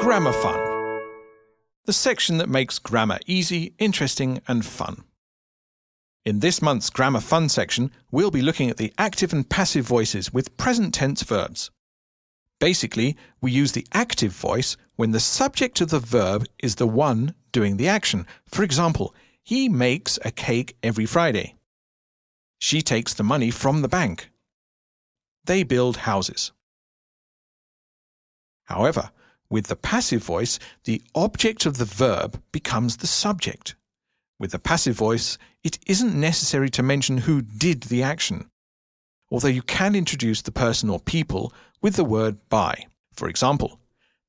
Grammar Fun, the section that makes grammar easy, interesting, and fun. In this month's Grammar Fun section, we'll be looking at the active and passive voices with present tense verbs. Basically, we use the active voice when the subject of the verb is the one doing the action. For example, he makes a cake every Friday. She takes the money from the bank. They build houses. However, with the passive voice, the object of the verb becomes the subject. With the passive voice, it isn't necessary to mention who did the action, although you can introduce the person or people with the word by. For example,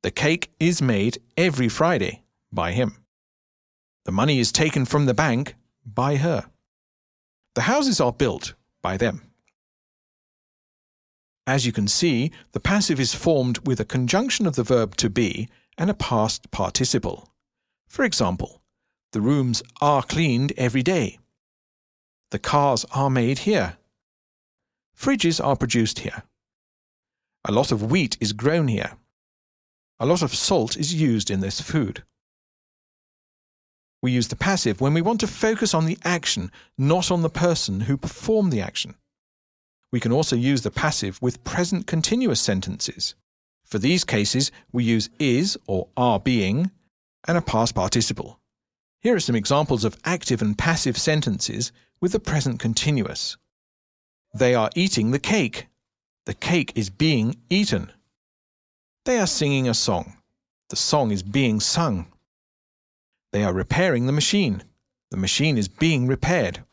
the cake is made every Friday by him. The money is taken from the bank by her. The houses are built by them. As you can see, the passive is formed with a conjunction of the verb to be and a past participle. For example, the rooms are cleaned every day. The cars are made here. Fridges are produced here. A lot of wheat is grown here. A lot of salt is used in this food. We use the passive when we want to focus on the action, not on the person who performed the action. We can also use the passive with present continuous sentences. For these cases, we use is or are being and a past participle. Here are some examples of active and passive sentences with the present continuous. They are eating the cake. The cake is being eaten. They are singing a song. The song is being sung. They are repairing the machine. The machine is being repaired.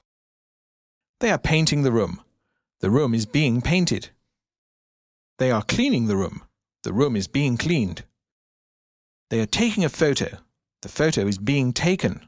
They are painting the room. The room is being painted. They are cleaning the room. The room is being cleaned. They are taking a photo. The photo is being taken.